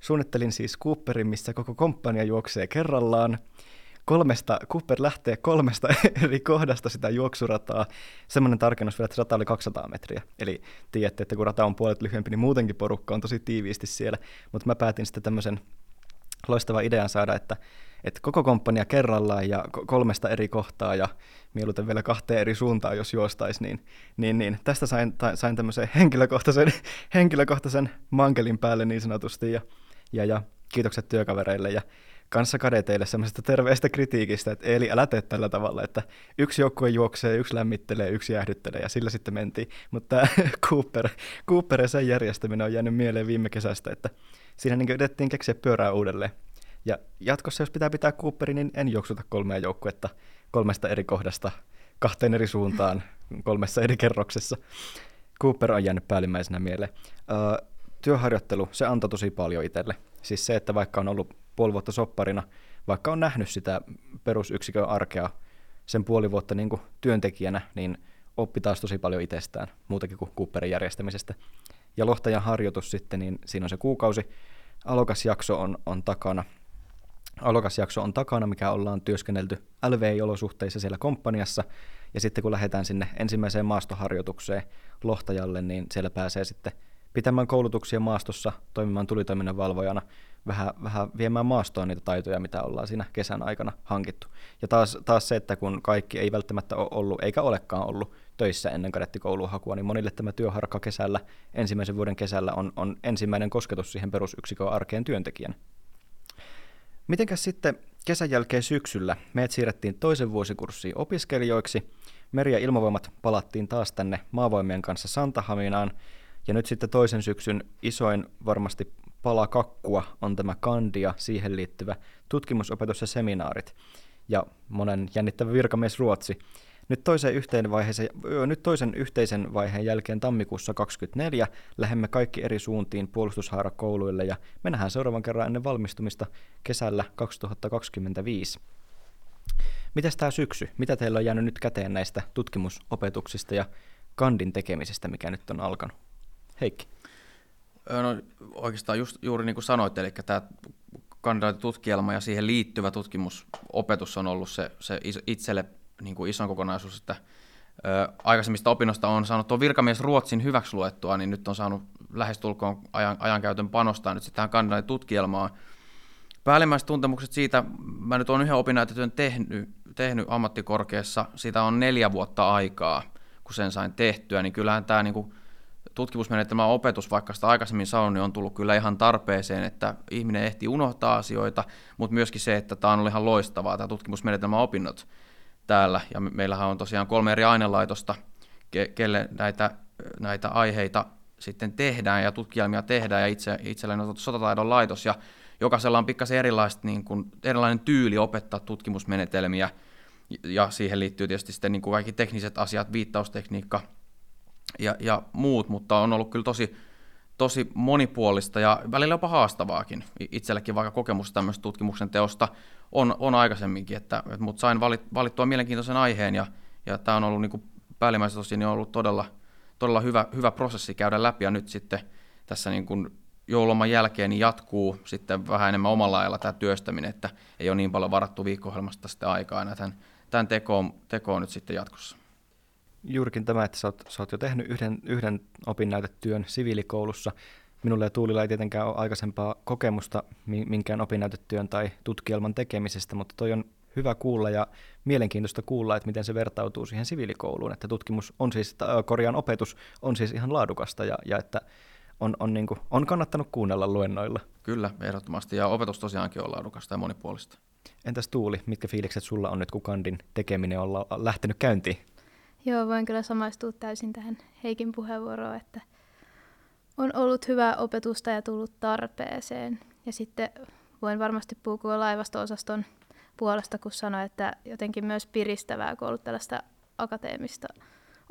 suunnittelin siis Cooperin, missä koko komppania juoksee kerrallaan, kolmesta, Cooper lähtee kolmesta eri kohdasta sitä juoksurataa. Semmoinen tarkennus vielä, että rata oli 200 metriä. Eli tiedätte, että kun rata on puolet lyhyempi, niin muutenkin porukka on tosi tiiviisti siellä. Mutta mä päätin sitten tämmöisen loistava idean saada, että, että koko komppania kerrallaan ja kolmesta eri kohtaa ja mieluiten vielä kahteen eri suuntaan, jos juostaisi, niin, niin, niin tästä sain, ta, sain tämmöisen henkilökohtaisen, henkilökohtaisen mankelin päälle niin sanotusti ja, ja, ja kiitokset työkavereille ja kanssa kadeteille semmoisesta terveestä kritiikistä, että eli älä tee tällä tavalla, että yksi joukkue juoksee, yksi lämmittelee, yksi jäähdyttelee ja sillä sitten mentiin. Mutta Cooper, Cooper ja sen järjestäminen on jäänyt mieleen viime kesästä, että siinä niin yritettiin keksiä pyörää uudelleen. Ja jatkossa, jos pitää pitää Cooperi, niin en juoksuta kolmea joukkuetta kolmesta eri kohdasta kahteen eri suuntaan kolmessa eri kerroksessa. Cooper on jäänyt päällimmäisenä mieleen. Uh, työharjoittelu, se antoi tosi paljon itselle. Siis se, että vaikka on ollut puoli vuotta sopparina, vaikka on nähnyt sitä perusyksikön arkea sen puoli vuotta niin kuin työntekijänä, niin oppi taas tosi paljon itsestään, muutakin kuin Cooperin järjestämisestä. Ja Lohtajan harjoitus sitten, niin siinä on se kuukausi. Alokasjakso on, on takana. Alokasjakso on takana, mikä ollaan työskennelty LVI-olosuhteissa siellä komppaniassa. Ja sitten kun lähdetään sinne ensimmäiseen maastoharjoitukseen Lohtajalle, niin siellä pääsee sitten pitämään koulutuksia maastossa, toimimaan tulitoiminnan valvojana, vähän, vähän viemään maastoon niitä taitoja, mitä ollaan siinä kesän aikana hankittu. Ja taas, taas se, että kun kaikki ei välttämättä ole ollut, eikä olekaan ollut töissä ennen kadettikoulun hakua, niin monille tämä työharkka kesällä, ensimmäisen vuoden kesällä on, on ensimmäinen kosketus siihen perusyksikön arkeen työntekijän. Mitenkäs sitten kesän jälkeen syksyllä meidät siirrettiin toisen vuosikurssiin opiskelijoiksi. Meri- ja ilmavoimat palattiin taas tänne maavoimien kanssa Santahaminaan. Ja nyt sitten toisen syksyn isoin varmasti pala kakkua on tämä kandia, siihen liittyvä tutkimusopetus ja seminaarit ja monen jännittävä virkamies Ruotsi. Nyt toisen, yhteen vaiheeseen, nyt toisen yhteisen vaiheen jälkeen tammikuussa 2024 lähemme kaikki eri suuntiin puolustushaarakouluille ja me nähdään seuraavan kerran ennen valmistumista kesällä 2025. Mitäs tämä syksy? Mitä teillä on jäänyt nyt käteen näistä tutkimusopetuksista ja kandin tekemisestä, mikä nyt on alkanut? Heikki. No, oikeastaan just, juuri niin kuin sanoit, eli tämä kandidaattutkielma ja siihen liittyvä tutkimusopetus on ollut se, se itselle niin kuin ison kokonaisuus, että ö, aikaisemmista opinnoista on saanut tuo virkamies Ruotsin hyväksi luettua, niin nyt on saanut lähestulkoon ajan, ajankäytön panostaa nyt sitten tähän kandidaattitutkielmaan. Päällimmäiset tuntemukset siitä, mä nyt olen yhden opinnäytetyön tehnyt, tehnyt ammattikorkeassa, siitä on neljä vuotta aikaa, kun sen sain tehtyä, niin kyllähän tämä niin kuin, tutkimusmenetelmän opetus, vaikka sitä aikaisemmin sanoin, niin on tullut kyllä ihan tarpeeseen, että ihminen ehtii unohtaa asioita, mutta myöskin se, että tämä on ollut ihan loistavaa, tämä tutkimusmenetelmän opinnot täällä, ja meillähän on tosiaan kolme eri ainelaitosta, ke- kelle näitä, näitä aiheita sitten tehdään ja tutkielmia tehdään, ja itse, itselleni on sotataidon laitos, ja jokaisella on pikkasen erilaiset, niin kuin, erilainen tyyli opettaa tutkimusmenetelmiä, ja siihen liittyy tietysti sitten niin kuin kaikki tekniset asiat, viittaustekniikka, ja, ja muut, mutta on ollut kyllä tosi, tosi monipuolista ja välillä jopa haastavaakin. Itsellekin vaikka kokemus tämmöistä tutkimuksen teosta on, on aikaisemminkin, että, että mutta sain valit, valittua mielenkiintoisen aiheen ja, ja tämä on ollut niin kuin osin niin on ollut todella, todella hyvä, hyvä prosessi käydä läpi ja nyt sitten tässä niin kuin joululoman jälkeen niin jatkuu sitten vähän enemmän omalla ajalla tämä työstäminen, että ei ole niin paljon varattu viikko sitten aikaa enää tämän, tämän tekoon, tekoon nyt sitten jatkossa juurikin tämä, että sä oot, sä oot jo tehnyt yhden, yhden opinnäytetyön siviilikoulussa. Minulla ja Tuulilla ei tietenkään ole aikaisempaa kokemusta minkään opinnäytetyön tai tutkielman tekemisestä, mutta toi on hyvä kuulla ja mielenkiintoista kuulla, että miten se vertautuu siihen siviilikouluun, että tutkimus on siis, korjaan opetus on siis ihan laadukasta ja, ja että on, on, niin kuin, on kannattanut kuunnella luennoilla. Kyllä, ehdottomasti, ja opetus tosiaankin on laadukasta ja monipuolista. Entäs Tuuli, mitkä fiilikset sulla on nyt, kun kandin tekeminen on lähtenyt käyntiin? Joo, voin kyllä samaistua täysin tähän Heikin puheenvuoroon, että on ollut hyvää opetusta ja tullut tarpeeseen. Ja sitten voin varmasti puhua laivasto-osaston puolesta, kun sanoin, että jotenkin myös piristävää, kun ollut tällaista akateemista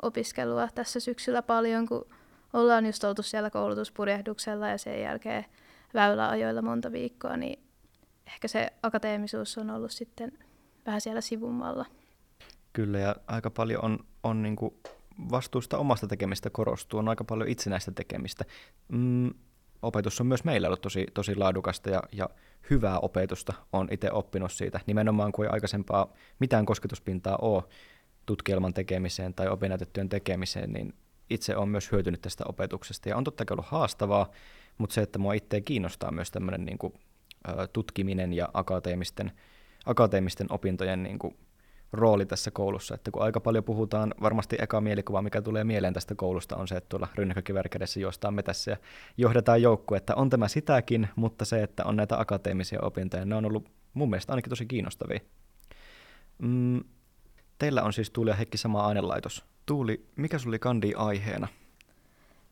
opiskelua tässä syksyllä paljon, kun ollaan just oltu siellä koulutuspurjehduksella ja sen jälkeen väyläajoilla monta viikkoa, niin ehkä se akateemisuus on ollut sitten vähän siellä sivummalla. Kyllä, ja aika paljon on, on niin kuin vastuusta omasta tekemistä korostuu, on aika paljon itsenäistä tekemistä. Mm, opetus on myös meillä ollut tosi, tosi laadukasta ja, ja hyvää opetusta on itse oppinut siitä, nimenomaan kuin ei aikaisempaa mitään kosketuspintaa ole tutkielman tekemiseen tai opinnäytetyön tekemiseen, niin itse olen myös hyötynyt tästä opetuksesta. Ja on totta kai ollut haastavaa, mutta se, että mua itse kiinnostaa myös tämmöinen niin kuin, tutkiminen ja akateemisten, akateemisten opintojen niin kuin, rooli tässä koulussa, että kun aika paljon puhutaan, varmasti eka mielikuva, mikä tulee mieleen tästä koulusta, on se, että tuolla rynnäkkökivärkädessä juostaan metässä ja johdetaan joukkue, että on tämä sitäkin, mutta se, että on näitä akateemisia opintoja, ne on ollut mun mielestä ainakin tosi kiinnostavia. Mm, teillä on siis Tuuli ja Heikki sama ainelaitos. Tuuli, mikä sulla oli kandi aiheena?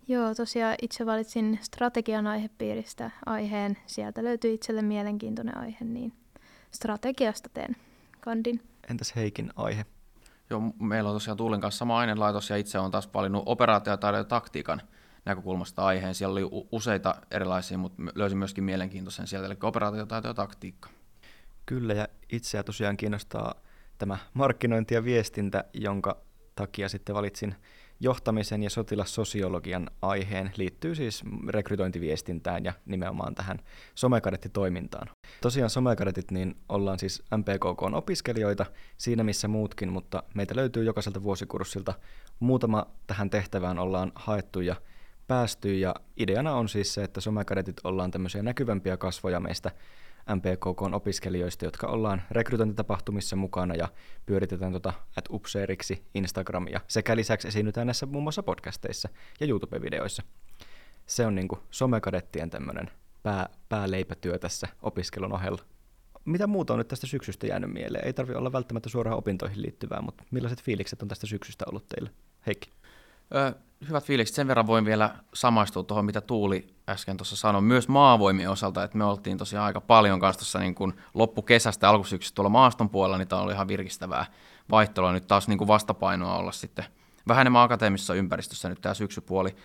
Joo, tosiaan itse valitsin strategian aihepiiristä aiheen. Sieltä löytyi itselle mielenkiintoinen aihe, niin strategiasta teen kandin. Entäs Heikin aihe? Joo, meillä on tosiaan Tuulin kanssa sama ainelaitos ja itse on taas valinnut operaatiotaidon ja taktiikan näkökulmasta aiheen. Siellä oli useita erilaisia, mutta löysin myöskin mielenkiintoisen sieltä, eli operaatiotaito ja taktiikka. Kyllä, ja itseä tosiaan kiinnostaa tämä markkinointi ja viestintä, jonka takia sitten valitsin johtamisen ja sotilassosiologian aiheen liittyy siis rekrytointiviestintään ja nimenomaan tähän somekadettitoimintaan. Tosiaan somekadetit niin ollaan siis MPKK-opiskelijoita siinä missä muutkin, mutta meitä löytyy jokaiselta vuosikurssilta muutama tähän tehtävään ollaan haettu ja päästy ja ideana on siis se, että somekadetit ollaan tämmöisiä näkyvämpiä kasvoja meistä MPKK opiskelijoista, jotka ollaan rekrytointitapahtumissa mukana ja pyöritetään tuota at upseeriksi Instagramia sekä lisäksi esiinnytään näissä muun muassa podcasteissa ja YouTube-videoissa. Se on niinku somekadettien tämmöinen pää, pääleipätyö tässä opiskelun ohella. Mitä muuta on nyt tästä syksystä jäänyt mieleen? Ei tarvi olla välttämättä suoraan opintoihin liittyvää, mutta millaiset fiilikset on tästä syksystä ollut teille? Heikki. Ö, hyvät fiilikset. Sen verran voin vielä samaistua tuohon, mitä Tuuli äsken tuossa sanoi. Myös maavoimien osalta, että me oltiin tosiaan aika paljon kanssa tuossa niin kuin loppukesästä alkusyksystä tuolla maaston puolella, niin tämä oli ihan virkistävää vaihtelua. Nyt taas niin kuin vastapainoa olla sitten vähän enemmän akateemisessa ympäristössä nyt tämä syksypuoli.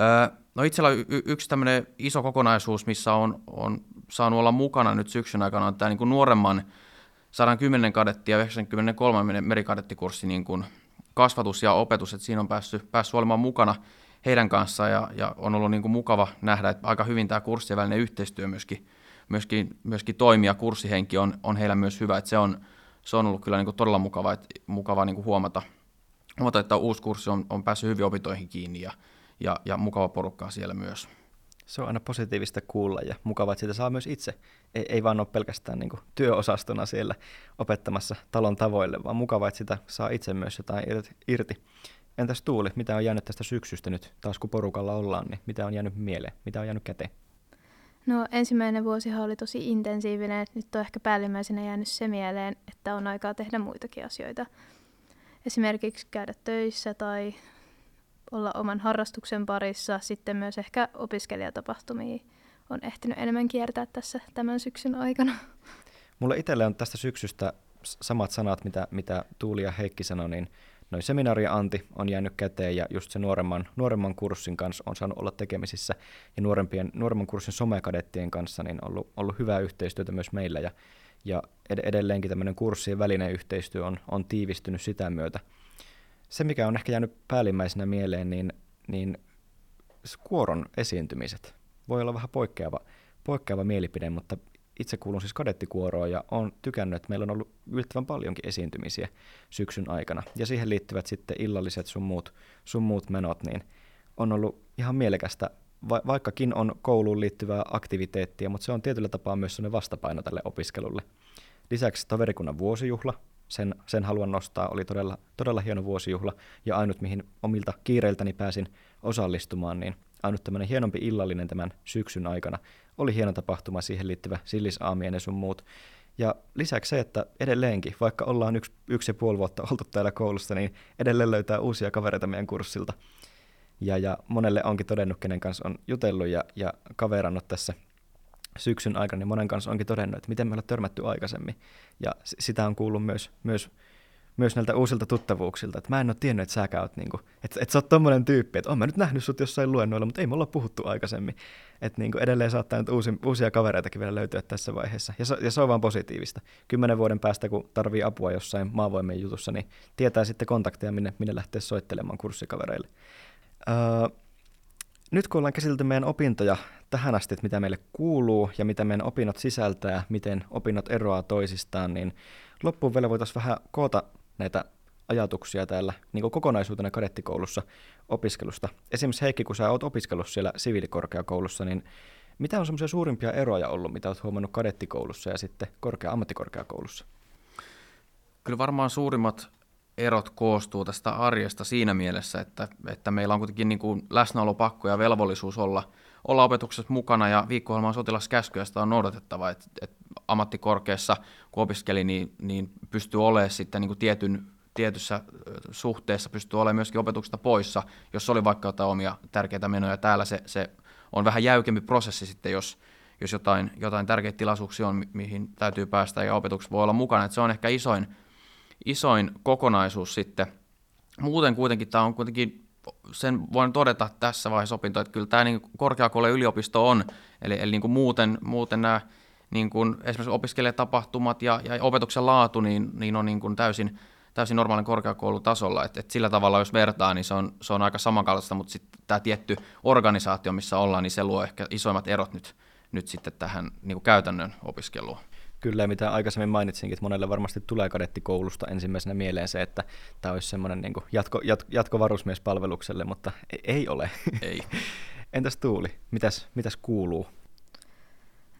Öö, no itsellä y- yksi tämmöinen iso kokonaisuus, missä on, on saanut olla mukana nyt syksyn aikana, on tämä niin kuin nuoremman 110 kadetti ja 93 merikadettikurssi niin kuin kasvatus ja opetus, että siinä on päässyt, päässyt olemaan mukana heidän kanssaan ja, ja on ollut niin kuin mukava nähdä, että aika hyvin tämä kurssien välinen yhteistyö myöskin, myöskin, myöskin toimii ja kurssihenki on, on heillä myös hyvä, että se on, se on ollut kyllä niin kuin todella mukava, että, mukava niin kuin huomata, huomata, että uusi kurssi on, on päässyt hyvin opintoihin kiinni ja, ja, ja mukava porukkaa siellä myös. Se on aina positiivista kuulla ja mukava, että sitä saa myös itse. Ei, ei vaan ole pelkästään niin työosastona siellä opettamassa talon tavoille, vaan mukava, että sitä saa itse myös jotain irti. Entäs Tuuli, mitä on jäänyt tästä syksystä nyt, taas kun porukalla ollaan, niin mitä on jäänyt mieleen, mitä on jäänyt käteen? No ensimmäinen vuosihan oli tosi intensiivinen, että nyt on ehkä päällimmäisenä jäänyt se mieleen, että on aikaa tehdä muitakin asioita. Esimerkiksi käydä töissä tai olla oman harrastuksen parissa, sitten myös ehkä opiskelijatapahtumia on ehtinyt enemmän kiertää tässä tämän syksyn aikana. Mulle itselle on tästä syksystä samat sanat, mitä, mitä Tuuli ja Heikki sanoi, niin noin seminaari ja Anti on jäänyt käteen ja just se nuoremman, nuoremman kurssin kanssa on saanut olla tekemisissä. Ja nuorempien, nuoremman kurssin somekadettien kanssa niin on ollut, ollut hyvää yhteistyötä myös meillä. Ja, ja edelleenkin tämmöinen kurssien välinen yhteistyö on, on tiivistynyt sitä myötä se, mikä on ehkä jäänyt päällimmäisenä mieleen, niin, niin kuoron esiintymiset. Voi olla vähän poikkeava, poikkeava mielipide, mutta itse kuulun siis kadettikuoroon ja olen tykännyt, että meillä on ollut yllättävän paljonkin esiintymisiä syksyn aikana. Ja siihen liittyvät sitten illalliset sun muut, sun muut menot, niin on ollut ihan mielekästä, va- vaikkakin on kouluun liittyvää aktiviteettia, mutta se on tietyllä tapaa myös sellainen vastapaino tälle opiskelulle. Lisäksi toverikunnan vuosijuhla sen, sen haluan nostaa. Oli todella, todella hieno vuosijuhla ja ainut, mihin omilta kiireiltäni pääsin osallistumaan, niin ainut tämmöinen hienompi illallinen tämän syksyn aikana. Oli hieno tapahtuma, siihen liittyvä sillisaamien ja sun muut. Ja lisäksi se, että edelleenkin, vaikka ollaan yksi, yksi ja puoli vuotta oltu täällä koulussa, niin edelleen löytää uusia kavereita meidän kurssilta. Ja, ja monelle onkin todennut, kenen kanssa on jutellut ja, ja kaverannut tässä syksyn aikana, niin monen kanssa onkin todennut, että miten me ollaan törmätty aikaisemmin. Ja sitä on kuullut myös, myös, myös näiltä uusilta tuttavuuksilta, että mä en ole tiennyt, että sä käyt, niin kuin, että, että sä oot tommonen tyyppi, että oon mä nyt nähnyt sut jossain luennoilla, mutta ei me olla puhuttu aikaisemmin. Että niin kuin edelleen saattaa nyt uusi, uusia kavereitakin vielä löytyä tässä vaiheessa. Ja se, ja se on vaan positiivista. Kymmenen vuoden päästä, kun tarvii apua jossain maavoimien jutussa, niin tietää sitten kontakteja, minne, minne lähtee soittelemaan kurssikavereille. Öö, nyt kun ollaan käsitelty meidän opintoja tähän asti, että mitä meille kuuluu ja mitä meidän opinnot sisältää, miten opinnot eroaa toisistaan, niin loppuun vielä voitaisiin vähän koota näitä ajatuksia täällä niin kokonaisuutena kadettikoulussa opiskelusta. Esimerkiksi Heikki, kun sä oot opiskellut siellä siviilikorkeakoulussa, niin mitä on semmoisia suurimpia eroja ollut, mitä olet huomannut kadettikoulussa ja sitten korkea ammattikorkeakoulussa? Kyllä varmaan suurimmat erot koostuu tästä arjesta siinä mielessä, että, että meillä on kuitenkin niin kuin läsnäolopakko ja velvollisuus olla, olla opetuksessa mukana ja viikko sotilaskäskyä sitä on noudatettava, että, että ammattikorkeassa kun opiskeli, niin, niin pystyy olemaan sitten niin kuin tietyn, tietyssä suhteessa, pystyy olemaan myöskin opetuksesta poissa, jos oli vaikka jotain omia tärkeitä menoja. Täällä se, se on vähän jäykempi prosessi sitten, jos, jos jotain, jotain tärkeitä tilaisuuksia on, mihin täytyy päästä ja opetuksessa voi olla mukana. Että se on ehkä isoin, isoin kokonaisuus sitten. Muuten kuitenkin tämä on kuitenkin, sen voin todeta tässä vaiheessa opinto, että kyllä tämä niin korkeakoulu yliopisto on, eli, eli niin kuin muuten, muuten nämä niin kuin esimerkiksi opiskelijatapahtumat ja, ja opetuksen laatu niin, niin on niin kuin täysin, täysin normaalin korkeakoulutasolla. Et, et sillä tavalla, jos vertaa, niin se on, se on aika samankaltaista, mutta sitten tämä tietty organisaatio, missä ollaan, niin se luo ehkä isoimmat erot nyt, nyt sitten tähän niin kuin käytännön opiskeluun. Kyllä, mitä aikaisemmin mainitsinkin, että monelle varmasti tulee kadettikoulusta ensimmäisenä mieleen se, että tämä olisi semmoinen niin jatko, jatko, jatkovarusmiespalvelukselle, mutta ei, ei ole. Ei. Entäs Tuuli, mitäs, mitäs kuuluu?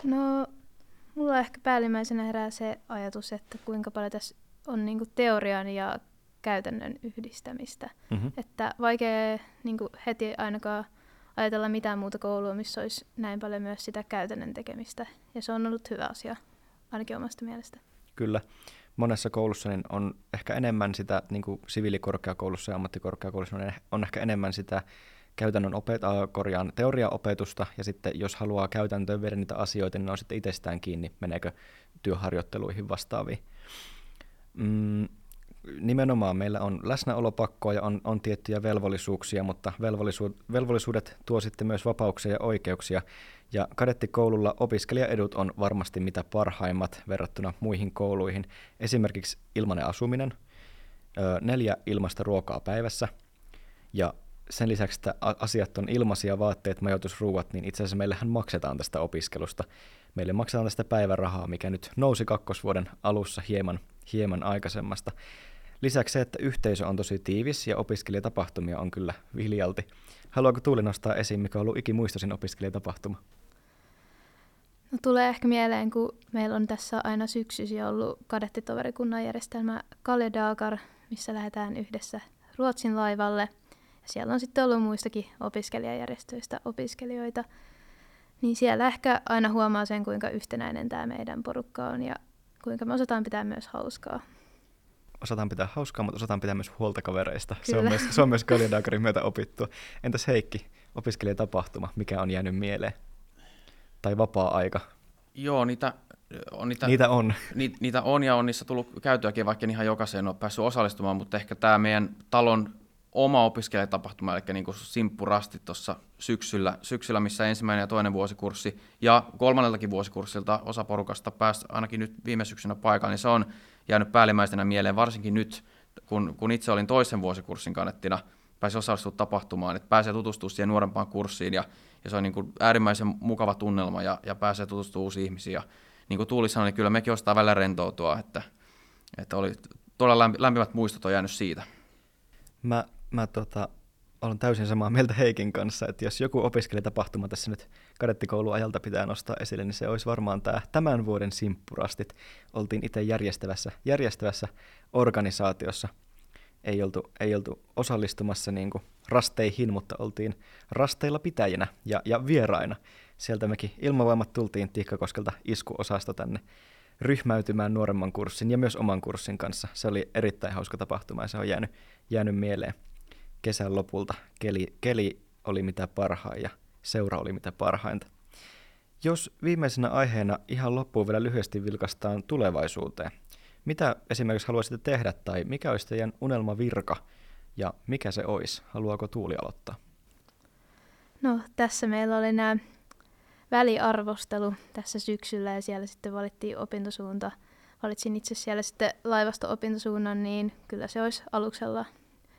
No, mulla ehkä päällimmäisenä herää se ajatus, että kuinka paljon tässä on niinku teorian ja käytännön yhdistämistä. Mm-hmm. Että vaikea niinku heti ainakaan ajatella mitään muuta koulua, missä olisi näin paljon myös sitä käytännön tekemistä. Ja se on ollut hyvä asia, ainakin omasta mielestä. Kyllä. Monessa koulussa niin on ehkä enemmän sitä, niin kuin siviilikorkeakoulussa ja ammattikorkeakoulussa on, on ehkä enemmän sitä käytännön opet- korjaan teoriaopetusta, ja sitten jos haluaa käytäntöön viedä niitä asioita, niin ne on sitten itsestään kiinni, meneekö työharjoitteluihin vastaaviin. Mm, nimenomaan meillä on läsnäolopakkoa ja on, on tiettyjä velvollisuuksia, mutta velvollisu, velvollisuudet tuo sitten myös vapauksia ja oikeuksia. Ja kadettikoululla opiskelijaedut on varmasti mitä parhaimmat verrattuna muihin kouluihin. Esimerkiksi ilmainen asuminen, neljä ilmasta ruokaa päivässä ja sen lisäksi, että asiat on ilmaisia, vaatteet, majoitusruuat, niin itse asiassa meillähän maksetaan tästä opiskelusta. Meille maksetaan tästä päivärahaa, mikä nyt nousi kakkosvuoden alussa hieman, hieman aikaisemmasta. Lisäksi se, että yhteisö on tosi tiivis ja opiskelijatapahtumia on kyllä viljalti. Haluaako Tuuli nostaa esiin, mikä on ollut ikimuistoisin opiskelijatapahtuma? No, tulee ehkä mieleen, kun meillä on tässä aina syksysi ollut kadettitoverikunnan järjestelmä Kalja Dakar, missä lähdetään yhdessä Ruotsin laivalle. Ja siellä on sitten ollut muistakin opiskelijajärjestöistä opiskelijoita. Niin siellä ehkä aina huomaa sen, kuinka yhtenäinen tämä meidän porukka on ja kuinka me osataan pitää myös hauskaa osataan pitää hauskaa, mutta osataan pitää myös huolta kavereista. Se on myös, se on myös Kaljadakarin myötä opittua. Entäs Heikki, opiskelijatapahtuma, mikä on jäänyt mieleen? Tai vapaa-aika? Joo, niitä on. Niitä, niitä on. Ni, niitä on ja on niissä tullut käytyäkin, vaikka ihan jokaiseen ole päässyt osallistumaan, mutta ehkä tämä meidän talon oma opiskelijatapahtuma, eli niin kuin simppurasti tuossa syksyllä, syksyllä, missä ensimmäinen ja toinen vuosikurssi ja kolmanneltakin vuosikurssilta osa porukasta pääsi ainakin nyt viime syksynä paikalle, niin se on jäänyt päällimmäisenä mieleen, varsinkin nyt, kun, kun itse olin toisen vuosikurssin kannettina, pääsi osallistumaan tapahtumaan, että pääsee tutustumaan siihen nuorempaan kurssiin ja, ja se on niin kuin äärimmäisen mukava tunnelma ja, ja pääsee tutustumaan uusiin ihmisiin. Ja niin kuin Tuuli sanoi, niin kyllä mekin ostaa välillä rentoutua, että, että oli todella lämpimät muistot on jäänyt siitä. Mä, mä tota, olen täysin samaa mieltä Heikin kanssa, että jos joku opiskelijatapahtuma tässä nyt kadettikouluajalta pitää nostaa esille, niin se olisi varmaan tämä tämän vuoden simppurastit. Oltiin itse järjestävässä, järjestävässä organisaatiossa. Ei oltu, ei oltu osallistumassa niin kuin rasteihin, mutta oltiin rasteilla pitäjänä ja, ja vieraina. Sieltä mekin ilmavoimat tultiin Tiikkakoskelta iskuosasto tänne ryhmäytymään nuoremman kurssin ja myös oman kurssin kanssa. Se oli erittäin hauska tapahtuma ja se on jäänyt, jäänyt mieleen kesän lopulta. Keli, keli oli mitä parhain ja seura oli mitä parhainta. Jos viimeisenä aiheena ihan loppuun vielä lyhyesti vilkastaan tulevaisuuteen. Mitä esimerkiksi haluaisitte tehdä tai mikä olisi teidän unelmavirka ja mikä se olisi? Haluaako Tuuli aloittaa? No tässä meillä oli nämä väliarvostelu tässä syksyllä ja siellä sitten valittiin opintosuunta. Valitsin itse siellä sitten laivasto-opintosuunnan, niin kyllä se olisi aluksella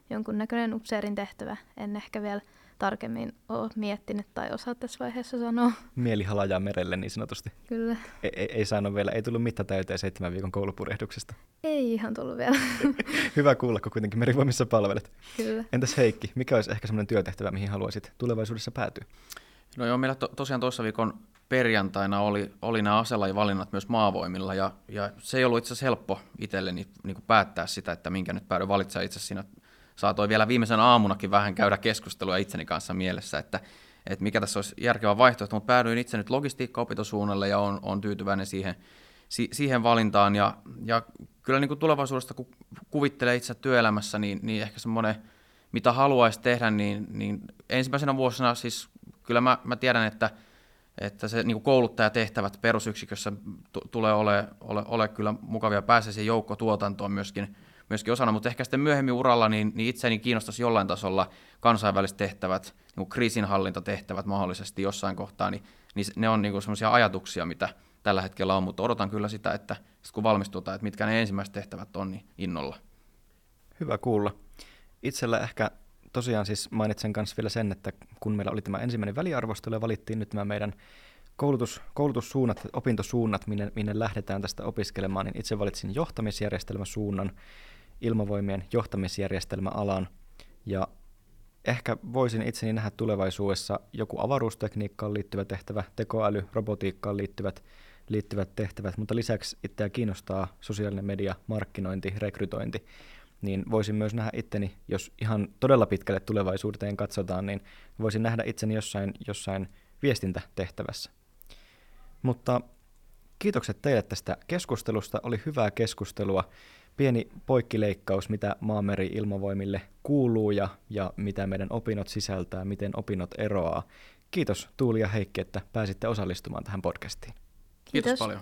jonkunnäköinen upseerin tehtävä. En ehkä vielä tarkemmin ole miettinyt tai osaa tässä vaiheessa sanoa. Mieli halajaa merelle niin sanotusti. Kyllä. Ei, ei, ei saanut vielä, ei tullut mitta täyteen seitsemän viikon koulupurehduksesta. Ei ihan tullut vielä. Hyvä kuulla, kun kuitenkin merivoimissa palvelet. Kyllä. Entäs Heikki, mikä olisi ehkä semmoinen työtehtävä, mihin haluaisit tulevaisuudessa päätyä? No joo, meillä to, tosiaan tuossa viikon perjantaina oli, oli nämä aselajivalinnat myös maavoimilla, ja, ja se ei ollut itse asiassa helppo itselleni niin päättää sitä, että minkä nyt päädyin valitsemaan itse siinä saatoin vielä viimeisen aamunakin vähän käydä keskustelua itseni kanssa mielessä, että, että mikä tässä olisi järkevä vaihtoehto, mutta päädyin itse nyt logistiikka-opintosuunnalle ja on, on tyytyväinen siihen, si, siihen valintaan. Ja, ja kyllä niin kuin tulevaisuudesta, kun kuvittelee itse työelämässä, niin, niin ehkä semmoinen, mitä haluaisi tehdä, niin, niin ensimmäisenä vuosina siis kyllä mä, mä tiedän, että, että se niin kouluttajatehtävät perusyksikössä t- tulee ole, ole, ole kyllä mukavia. Pääsee siihen joukkotuotantoon myöskin myöskin osana, mutta ehkä sitten myöhemmin uralla niin, niin itseäni kiinnostaisi jollain tasolla kansainväliset tehtävät, niin kriisinhallintatehtävät mahdollisesti jossain kohtaa, niin, niin ne on niin sellaisia ajatuksia, mitä tällä hetkellä on, mutta odotan kyllä sitä, että kun valmistutaan, että mitkä ne ensimmäiset tehtävät on, niin innolla. Hyvä kuulla. Itsellä ehkä tosiaan siis mainitsen myös vielä sen, että kun meillä oli tämä ensimmäinen väliarvostelu ja valittiin nyt tämä meidän koulutus, koulutussuunnat, opintosuunnat, minne, minne lähdetään tästä opiskelemaan, niin itse valitsin johtamisjärjestelmäsuunnan, ilmavoimien johtamisjärjestelmäalan, ja ehkä voisin itseni nähdä tulevaisuudessa joku avaruustekniikkaan liittyvä tehtävä, tekoäly, robotiikkaan liittyvät, liittyvät tehtävät, mutta lisäksi itseä kiinnostaa sosiaalinen media, markkinointi, rekrytointi, niin voisin myös nähdä itteni, jos ihan todella pitkälle tulevaisuuteen katsotaan, niin voisin nähdä itseni jossain, jossain viestintätehtävässä. Mutta kiitokset teille tästä keskustelusta, oli hyvää keskustelua pieni poikkileikkaus, mitä maameri ilmavoimille kuuluu ja, ja mitä meidän opinnot sisältää, miten opinnot eroaa. Kiitos Tuuli ja Heikki, että pääsitte osallistumaan tähän podcastiin. Kiitos, Kiitos paljon.